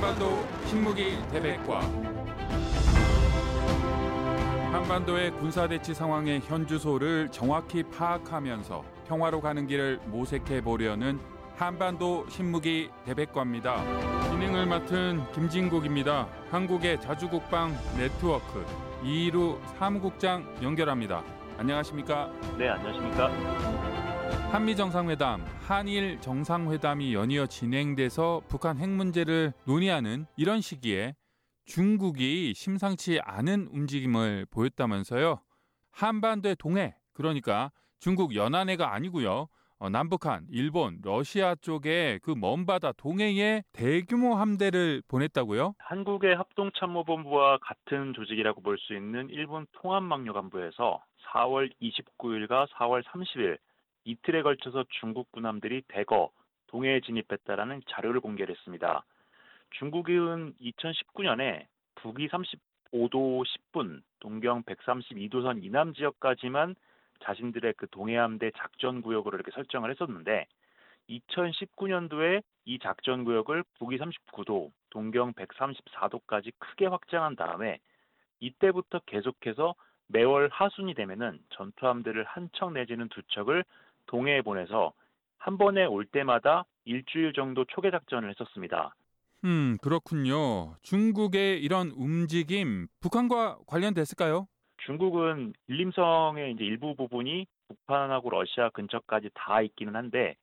한반도 신무기 대백과 한반도의 군사대치 상황의 현주소를 정확히 파악하면서 평화로 가는 길을 모색해 보려는 한반도 신무기 대백과입니다. 진행을 맡은 김진국입니다. 한국의 자주국방 네트워크 이루 사무국장 연결합니다. 안녕하십니까? 네, 안녕하십니까? 한미 정상회담, 한일 정상회담이 연이어 진행돼서 북한 핵 문제를 논의하는 이런 시기에 중국이 심상치 않은 움직임을 보였다면서요. 한반도의 동해, 그러니까 중국 연안해가 아니고요. 어, 남북한, 일본, 러시아 쪽에 그 먼 바다 동해에 대규모 함대를 보냈다고요? 한국의 합동참모본부와 같은 조직이라고 볼 수 있는 일본 통합망료 간부에서 4월 29일과 4월 30일 이틀에 걸쳐서 중국 군함들이 대거 동해에 진입했다라는 자료를 공개했습니다. 중국은 2019년에 북위 35도 10분, 동경 132도선 이남 지역까지만 자신들의 그 동해함대 작전 구역으로 이렇게 설정을 했었는데 2019년도에 이 작전 구역을 북위 39도, 동경 134도까지 크게 확장한 다음에 이때부터 계속해서 매월 하순이 되면은 전투함들을 한 척 내지는 두 척을 동해에 보내서 한 번에 올 때마다 일주일 정도 초계 작전을 했었습니다. 음, 그렇군요. 중국의 이런 움직임 북한과 관련됐을까요? 중국은 일림성의 이제 일부 부분이 북한하고 러시아 근처까지 다 있기는 한데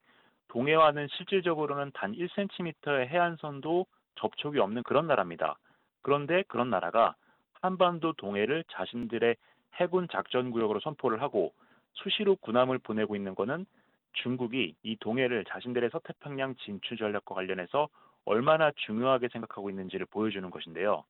동해와는 실질적으로는 단 1cm의 해안선도 접촉이 없는 그런 나라입니다. 그런데 그런 나라가 한반도 동해를 자신들의 해군 작전 구역으로 선포를 하고 수시로 군함을 보내고 있는 것은 중국이 이 동해를 자신들의 서태평양 진출 전략과 관련해서 얼마나 중요하게 생각하고 있는지를 보여주는 것인데요.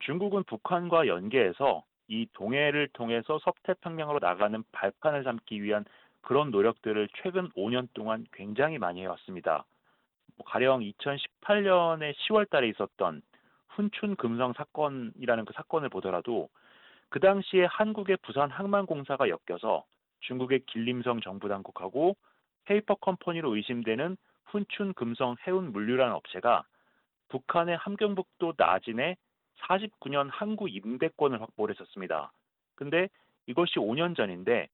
중국은 북한과 연계해서 이 동해를 통해서 서태평양으로 나가는 발판을 삼기 위한 그런 노력들을 최근 5년 동안 굉장히 많이 해왔습니다. 뭐 가령 2018년에 10월 달에 있었던 훈춘 금성 사건이라는 그 사건을 보더라도 그 당시에 한국의 부산 항만공사가 엮여서 중국의 길림성 정부 당국하고 페이퍼 컴퍼니로 의심되는 훈춘 금성 해운 물류라는 업체가 북한의 함경북도 나진에 49년 항구 임대권을 확보를 했었습니다. 근데 이것이 5년 전인데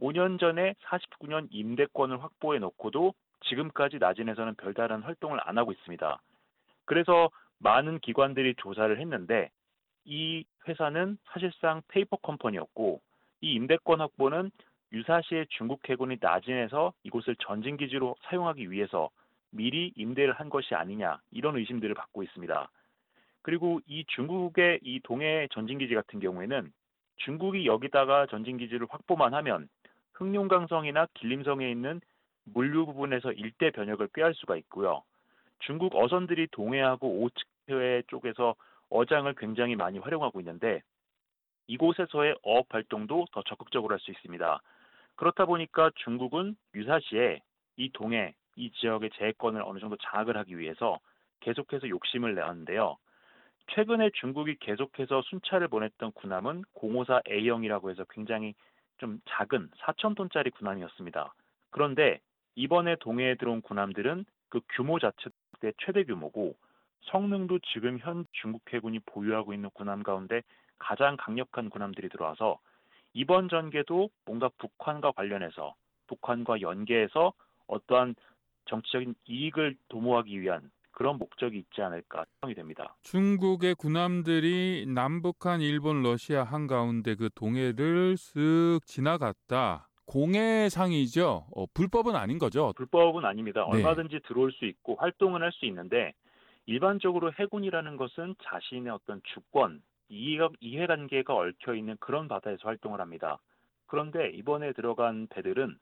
5년 전에 49년 임대권을 확보해 놓고도 지금까지 나진에서는 별다른 활동을 안 하고 있습니다. 그래서 많은 기관들이 조사를 했는데 이 회사는 사실상 페이퍼 컴퍼니였고 이 임대권 확보는 유사시에 중국 해군이 나진에서 이곳을 전진기지로 사용하기 위해서 미리 임대를 한 것이 아니냐 이런 의심들을 받고 있습니다. 그리고 이 중국의 이 동해 전진기지 같은 경우에는 중국이 여기다가 전진기지를 확보만 하면 흑룡강성이나 길림성에 있는 물류 부분에서 일대 변역을 꾀할 수가 있고요. 중국 어선들이 동해하고 오츠해 쪽에서 어장을 굉장히 많이 활용하고 있는데 이곳에서의 어업 활동도 더 적극적으로 할 수 있습니다. 그렇다 보니까 중국은 유사시에 이 동해 이 지역의 재해권을 어느 정도 장악을 하기 위해서 계속해서 욕심을 내었는데요. 최근에 중국이 계속해서 순찰을 보냈던 군함은 054A형이라고 해서 굉장히 좀 작은 4,000톤짜리 군함이었습니다. 그런데 이번에 동해에 들어온 군함들은 그 규모 자체도 최대 규모고 성능도 지금 현 중국 해군이 보유하고 있는 군함 가운데 가장 강력한 군함들이 들어와서 이번 전개도 뭔가 북한과 관련해서 북한과 연계해서 어떠한 정치적인 이익을 도모하기 위한 그런 목적이 있지 않을까 생각이 됩니다. 중국의 군함들이 남북한 일본 러시아 한가운데 그 동해를 쓱 지나갔다. 공해상이죠. 어, 불법은 아닌 거죠. 불법은 아닙니다. 네. 얼마든지 들어올 수 있고 활동은 할 수 있는데 일반적으로 해군이라는 것은 자신의 어떤 주권, 이해, 이해 관계가 얽혀 있는 그런 바다에서 활동을 합니다. 그런데 이번에 들어간 배들은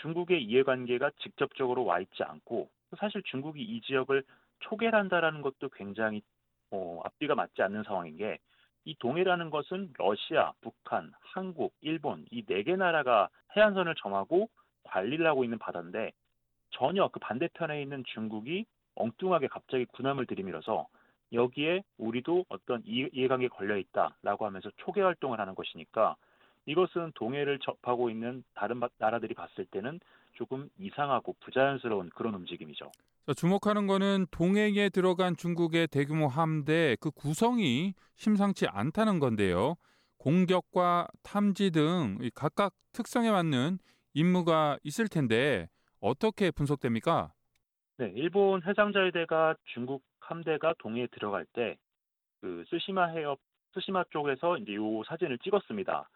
중국의 이해 관계가 직접적으로 와 있지 않고 사실 중국이 이 지역을 초계한다라는 것도 굉장히 어, 앞뒤가 맞지 않는 상황인 게 이 동해라는 것은 러시아, 북한, 한국, 일본 이 네 개 나라가 해안선을 정하고 관리를 하고 있는 바다인데 전혀 그 반대편에 있는 중국이 엉뚱하게 갑자기 군함을 들이밀어서 여기에 우리도 어떤 이해관계 걸려 있다라고 하면서 초계 활동을 하는 것이니까 이것은 동해를 접하고 있는 다른 나라들이 봤을 때는 조금 이상하고 부자연스러운 그런 움직임이죠. 주목하는 것은 동해에 들어간 중국의 대규모 함대 그 구성이 심상치 않다는 건데요. 공격과 탐지 등 각각 특성에 맞는 임무가 있을 텐데 어떻게 분석됩니까? 네, 일본 해상자위대가 중국 함대가 동해에 들어갈 때 그 쓰시마 해협 쓰시마 쪽에서 이제 요 사진을 찍었습니다.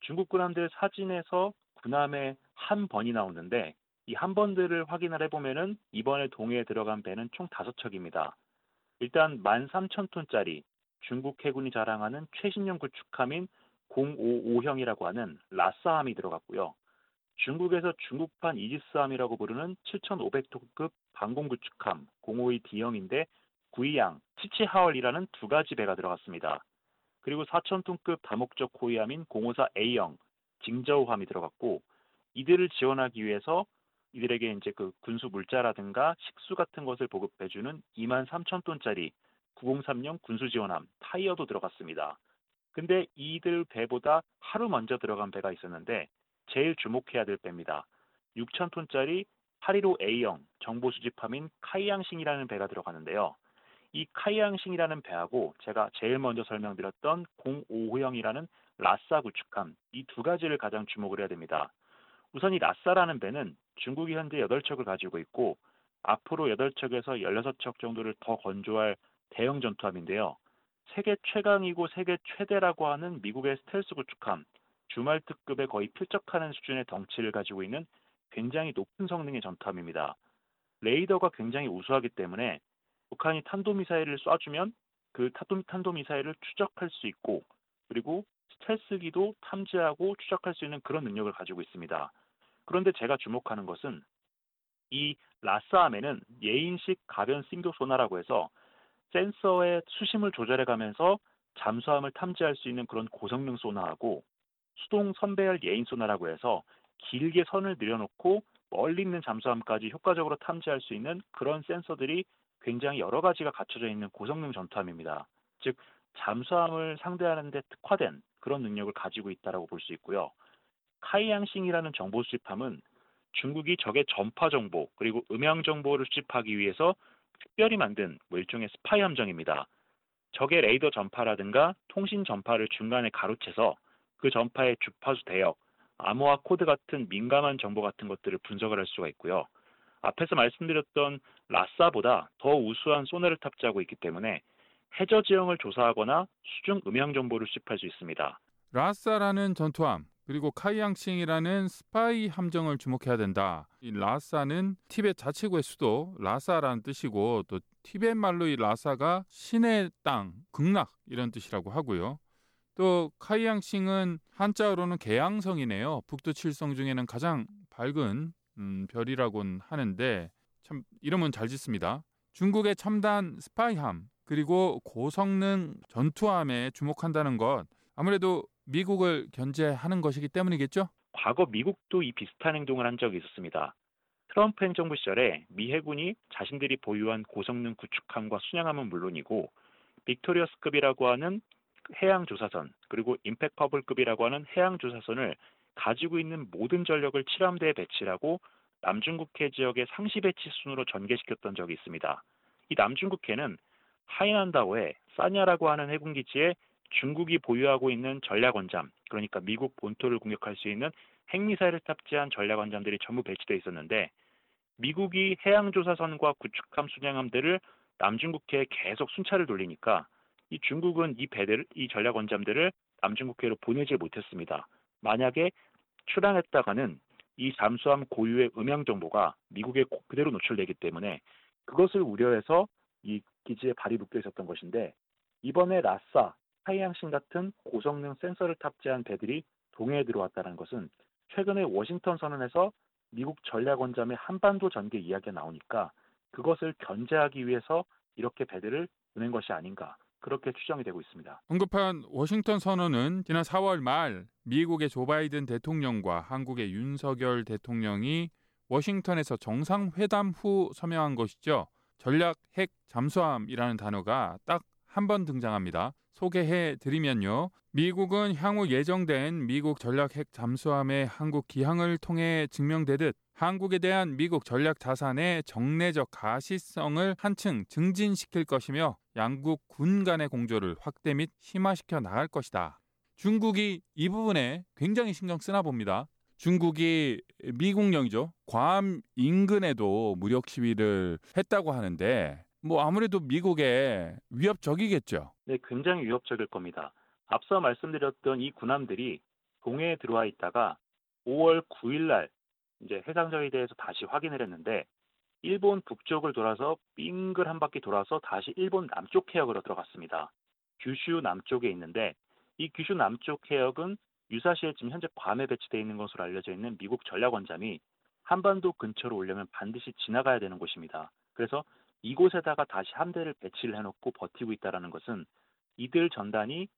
중국 군함들 사진에서 군함의 한 번이 나오는데 이 한 번들을 확인을 해보면은 이번에 동해에 들어간 배는 총 다섯 척입니다. 일단 13,000톤짜리 중국 해군이 자랑하는 최신형 구축함인 055형이라고 하는 라싸함이 들어갔고요. 중국에서 중국판 이지스함이라고 부르는 7,500톤급 방공구축함 052D형인데 구이양, 치치하얼이라는 두 가지 배가 들어갔습니다. 그리고 4,000톤급 다목적 호위함인 054A형 징저우함이 들어갔고 이들을 지원하기 위해서 이들에게 이제 그 군수 물자라든가 식수 같은 것을 보급해주는 2만 3천 톤짜리 903형 군수 지원함 타이어도 들어갔습니다. 근데 이들 배보다 하루 먼저 들어간 배가 있었는데 제일 주목해야 될 배입니다. 6천 톤짜리 815A형 정보 수집함인 카이양싱이라는 배가 들어가는데요. 이 카이양싱이라는 배하고 제가 제일 먼저 설명드렸던 05호형이라는 라싸 구축함 이 두 가지를 가장 주목을 해야 됩니다. 우선 이 라싸라는 배는 중국이 현재 8척을 가지고 있고 앞으로 8척에서 16척 정도를 더 건조할 대형 전투함인데요. 세계 최강이고 세계 최대라고 하는 미국의 스텔스 구축함 주말특급에 거의 필적하는 수준의 덩치를 가지고 있는 굉장히 높은 성능의 전투함입니다. 레이더가 굉장히 우수하기 때문에 북한이 탄도미사일을 쏴주면 그 탄도 미사일을 추적할 수 있고 그리고 스텔스기도 탐지하고 추적할 수 있는 그런 능력을 가지고 있습니다. 그런데 제가 주목하는 것은 이 라스암에는 예인식 가변 싱도 소나라고 해서 센서의 수심을 조절해 가면서 잠수함을 탐지할 수 있는 그런 고성능 소나하고 수동 선배열 예인 소나라고 해서 길게 선을 늘여놓고 멀리 있는 잠수함까지 효과적으로 탐지할 수 있는 그런 센서들이 굉장히 여러 가지가 갖춰져 있는 고성능 전투함입니다. 즉 잠수함을 상대하는 데 특화된 그런 능력을 가지고 있다라고 볼 수 있고요. 카이양싱이라는 정보 수집함은 중국이 적의 전파 정보 그리고 음향 정보를 수집하기 위해서 특별히 만든 뭐 일종의 스파이 함정입니다. 적의 레이더 전파라든가 통신 전파를 중간에 가로채서 그 전파의 주파수 대역, 암호화 코드 같은 민감한 정보 같은 것들을 분석을 할 수가 있고요. 앞에서 말씀드렸던 라싸보다 더 우수한 소나를 탑재하고 있기 때문에 해저 지형을 조사하거나 수중 음향 정보를 수집할 수 있습니다. 라싸라는 전투함 그리고 카이양싱이라는 스파이 함정을 주목해야 된다. 이 라사는 티벳 자치구의 수도 라사라는 뜻이고 또 티벳 말로 이 라사가 신의 땅, 극락 이런 뜻이라고 하고요. 또 카이양싱은 한자어로는 개양성이네요. 북두 칠성 중에는 가장 밝은 음, 별이라곤 하는데 참 이름은 잘 짓습니다. 중국의 첨단 스파이함 그리고 고성능 전투함에 주목한다는 것 아무래도 미국을 견제하는 것이기 때문이겠죠? 과거 미국도 이 비슷한 행동을 한 적이 있었습니다. 트럼프 행정부 시절에 미 해군이 자신들이 보유한 고성능 구축함과 순양함은 물론이고 빅토리어스급이라고 하는 해양 조사선 그리고 임페커블급이라고 하는 해양 조사선을 가지고 있는 모든 전력을 칠함대에 배치하고 남중국해 지역의 상시 배치 순으로 전개시켰던 적이 있습니다. 이 남중국해는 하이난다오의 사냐라고 하는 해군기지에 중국이 보유하고 있는 전략원잠, 그러니까 미국 본토를 공격할 수 있는 핵미사일을 탑재한 전략원잠들이 전부 배치되어 있었는데 미국이 해양조사선과 구축함 순양함들을 남중국해에 계속 순찰을 돌리니까 이 중국은 이 배들, 이 전략원잠들을 남중국해로 보내지 못했습니다. 만약에 출항했다가는 이 잠수함 고유의 음향 정보가 미국에 그대로 노출되기 때문에 그것을 우려해서 이 기지에 발이 묶여 있었던 것인데 이번에 라싸, 하이양신 같은 고성능 센서를 탑재한 배들이 동해에 들어왔다는 것은 최근에 워싱턴 선언에서 미국 전략원잠의 한반도 전개 이야기가 나오니까 그것을 견제하기 위해서 이렇게 배들을 보낸 것이 아닌가 그렇게 추정이 되고 있습니다. 언급한 워싱턴 선언은 지난 4월 말 미국의 조 바이든 대통령과 한국의 윤석열 대통령이 워싱턴에서 정상회담 후 서명한 것이죠. 전략 핵 잠수함이라는 단어가 딱 한 번 등장합니다. 소개해 드리면요. 미국은 향후 예정된 미국 전략 핵 잠수함의 한국 기항을 통해 증명되듯 한국에 대한 미국 전략 자산의 정례적 가시성을 한층 증진시킬 것이며 양국 군 간의 공조를 확대 및 심화시켜 나갈 것이다. 중국이 이 부분에 굉장히 신경 쓰나 봅니다. 중국이 미국령이죠. 괌 인근에도 무력 시위를 했다고 하는데 뭐 아무래도 미국에 위협적이겠죠. 네, 굉장히 위협적일 겁니다. 앞서 말씀드렸던 이 군함들이 동해에 들어와 있다가 5월 9일 날 이제 해상전에 대해서 다시 확인을 했는데 일본 북쪽을 돌아서 빙글 한 바퀴 돌아서 다시 일본 남쪽 해역으로 들어갔습니다. 규슈 남쪽에 있는데 이 규슈 남쪽 해역은 유사시에 지금 현재 괌에 배치되어 있는 것으로 알려져 있는 미국 전략원잠이 한반도 근처로 오려면 반드시 지나가야 되는 곳입니다. 그래서 이곳에다가 다시 함대를 배치를 해놓고 버티고 있다는 것은 이들 전단이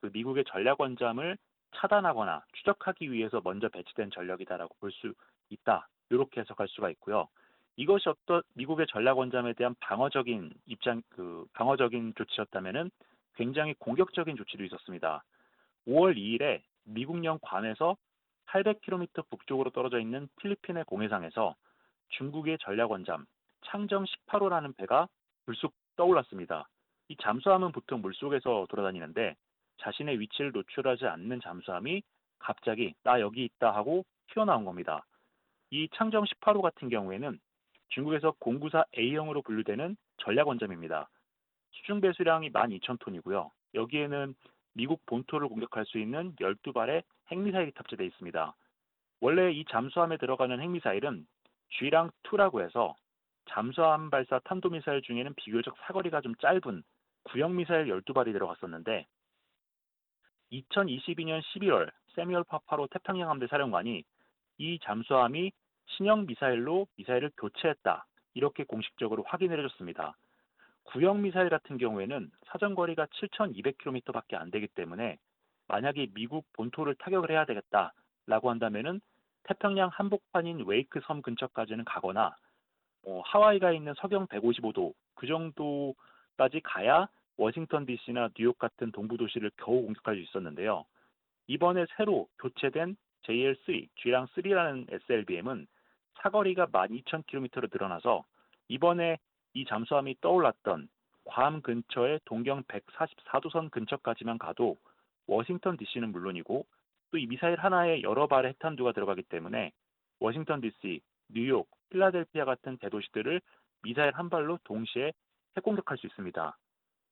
그 미국의 전략원잠을 차단하거나 추적하기 위해서 먼저 배치된 전력이다라고 볼 수 있다. 이렇게 해석할 수가 있고요. 이것이 어떤 미국의 전략 원잠에 대한 방어적인 입장, 그 방어적인 조치였다면은 굉장히 공격적인 조치도 있었습니다. 5월 2일에 미국령 괌에서 800km 북쪽으로 떨어져 있는 필리핀의 공해상에서 중국의 전략 원잠 창정 18호라는 배가 불쑥 떠올랐습니다. 이 잠수함은 보통 물속에서 돌아다니는데 자신의 위치를 노출하지 않는 잠수함이 갑자기 나 여기 있다 하고 튀어나온 겁니다. 이 창정 18호 같은 경우에는 중국에서 공구사 A형으로 분류되는 전략원잠입니다. 수중 배수량이 12,000톤이고요. 여기에는 미국 본토를 공격할 수 있는 12발의 핵미사일이 탑재되어 있습니다. 원래 이 잠수함에 들어가는 핵미사일은 G랑 2라고 해서 잠수함 발사 탄도미사일 중에는 비교적 사거리가 좀 짧은 구형 미사일 12발이 들어갔었는데 2022년 11월 세미얼 파파로 태평양 함대 사령관이 이 잠수함이 신형 미사일로 미사일을 교체했다. 이렇게 공식적으로 확인을 해줬습니다. 구형 미사일 같은 경우에는 사정거리가 7,200km밖에 안 되기 때문에 만약에 미국 본토를 타격을 해야 되겠다라고 한다면은 태평양 한복판인 웨이크 섬 근처까지는 가거나 어, 하와이가 있는 서경 155도 그 정도까지 가야 워싱턴 DC나 뉴욕 같은 동부 도시를 겨우 공격할 수 있었는데요. 이번에 새로 교체된 JL3, G랑 3라는 SLBM은 사거리가 12,000km로 늘어나서 이번에 이 잠수함이 떠올랐던 괌 근처의 동경 144도선 근처까지만 가도 워싱턴 DC는 물론이고 또 이 미사일 하나에 여러 발의 핵탄두가 들어가기 때문에 워싱턴 DC, 뉴욕, 필라델피아 같은 대도시들을 미사일 한 발로 동시에 핵공격할 수 있습니다.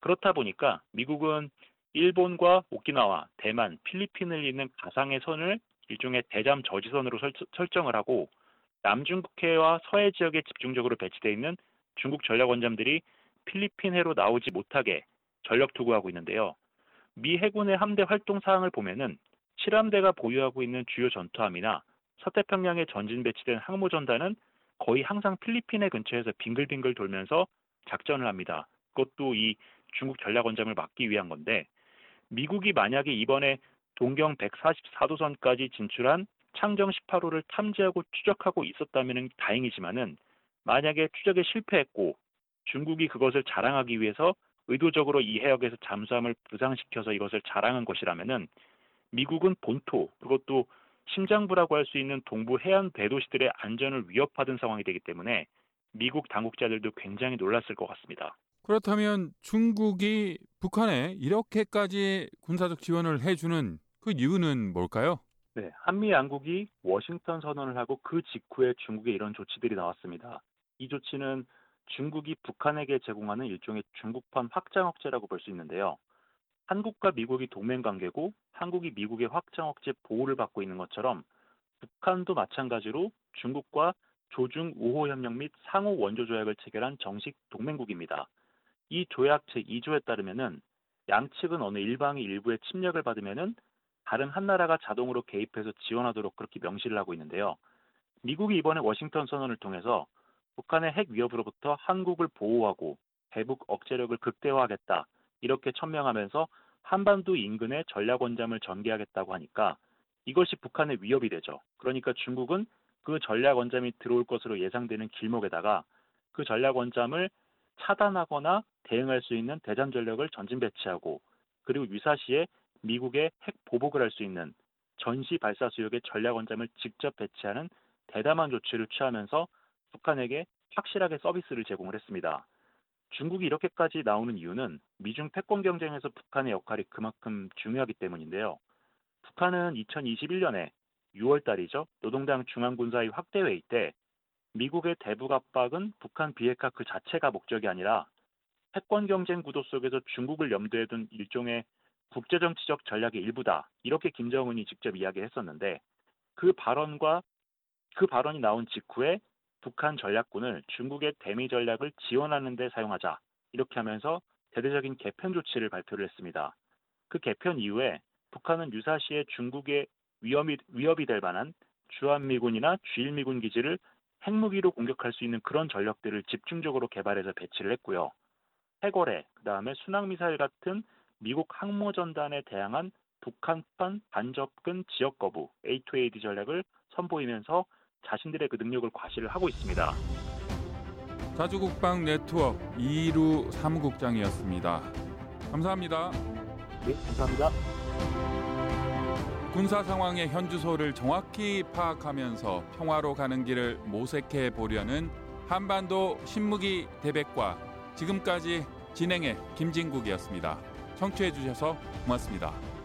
그렇다 보니까 미국은 일본과 오키나와, 대만, 필리핀을 잇는 가상의 선을 일종의 대잠 저지선으로 설 정을 하고 남중국해와 서해 지역에 집중적으로 배치되어 있는 중국 전략 원잠들이 필리핀 해로 나오지 못하게 전력 투구하고 있는데요. 미 해군의 함대 활동 사항을 보면은 7함대가 보유하고 있는 주요 전투함이나 서태평양에 전진 배치된 항모 전단은 거의 항상 필리핀의 근처에서 빙글빙글 돌면서 작전을 합니다. 그것도 이 중국 전략 원잠을 막기 위한 건데 미국이 만약에 이번에 동경 144도선까지 진출한 창정 18호를 탐지하고 추적하고 있었다면 다행이지만은 만약에 추적에 실패했고 중국이 그것을 자랑하기 위해서 의도적으로 이 해역에서 잠수함을 부상시켜서 이것을 자랑한 것이라면은 미국은 본토 그것도 심장부라고 할 수 있는 동부 해안 대도시들의 안전을 위협하던 상황이 되기 때문에 미국 당국자들도 굉장히 놀랐을 것 같습니다. 그렇다면 중국이 북한에 이렇게까지 군사적 지원을 해주는 그 이유는 뭘까요? 네, 한미 양국이 워싱턴 선언을 하고 그 직후에 중국의 이런 조치들이 나왔습니다. 이 조치는 중국이 북한에게 제공하는 일종의 중국판 확장 억제라고 볼 수 있는데요. 한국과 미국이 동맹 관계고 한국이 미국의 확장 억제 보호를 받고 있는 것처럼 북한도 마찬가지로 중국과 조중 5호 협력 및 상호 원조 조약을 체결한 정식 동맹국입니다. 이 조약 제2조에 따르면은 양측은 어느 일방이 일부의 침략을 받으면은 다른 한 나라가 자동으로 개입해서 지원하도록 그렇게 명시를 하고 있는데요. 미국이 이번에 워싱턴 선언을 통해서 북한의 핵 위협으로부터 한국을 보호하고 대북 억제력을 극대화하겠다 이렇게 천명하면서 한반도 인근의 전략 원잠을 전개하겠다고 하니까 이것이 북한의 위협이 되죠. 그러니까 중국은 그 전략 원잠이 들어올 것으로 예상되는 길목에다가 그 전략 원잠을 차단하거나 대응할 수 있는 대잠 전력을 전진 배치하고 그리고 유사시에 미국의 핵 보복을 할 수 있는 전시 발사 수역의 전략 원잠을 직접 배치하는 대담한 조치를 취하면서 북한에게 확실하게 서비스를 제공을 했습니다. 중국이 이렇게까지 나오는 이유는 미중 패권 경쟁에서 북한의 역할이 그만큼 중요하기 때문인데요. 북한은 2021년에 6월 달이죠. 노동당 중앙군사위 확대회의 때 미국의 대북 압박은 북한 비핵화 그 자체가 목적이 아니라 패권 경쟁 구도 속에서 중국을 염두에 둔 일종의 국제정치적 전략의 일부다. 이렇게 김정은이 직접 이야기했었는데 그 발언과 그 발언이 나온 직후에 북한 전략군을 중국의 대미 전략을 지원하는 데 사용하자. 이렇게 하면서 대대적인 개편 조치를 발표를 했습니다. 그 개편 이후에 북한은 유사시에 중국의 위험이, 위협이 될 만한 주한미군이나 주일미군 기지를 핵무기로 공격할 수 있는 그런 전력들을 집중적으로 개발해서 배치를 했고요. 해거래, 그 다음에 순항미사일 같은 미국 항모전단에 대항한 북한판 반접근 지역 거부 A2AD 전략을 선보이면서 자신들의 그 능력을 과시를 하고 있습니다. 자주국방 네트워크 이루 사무국장이었습니다. 감사합니다. 네, 감사합니다. 군사 상황의 현주소를 정확히 파악하면서 평화로 가는 길을 모색해 보려는 한반도 신무기 대백과 지금까지 진행의 김진국이었습니다. 청취해 주셔서 고맙습니다.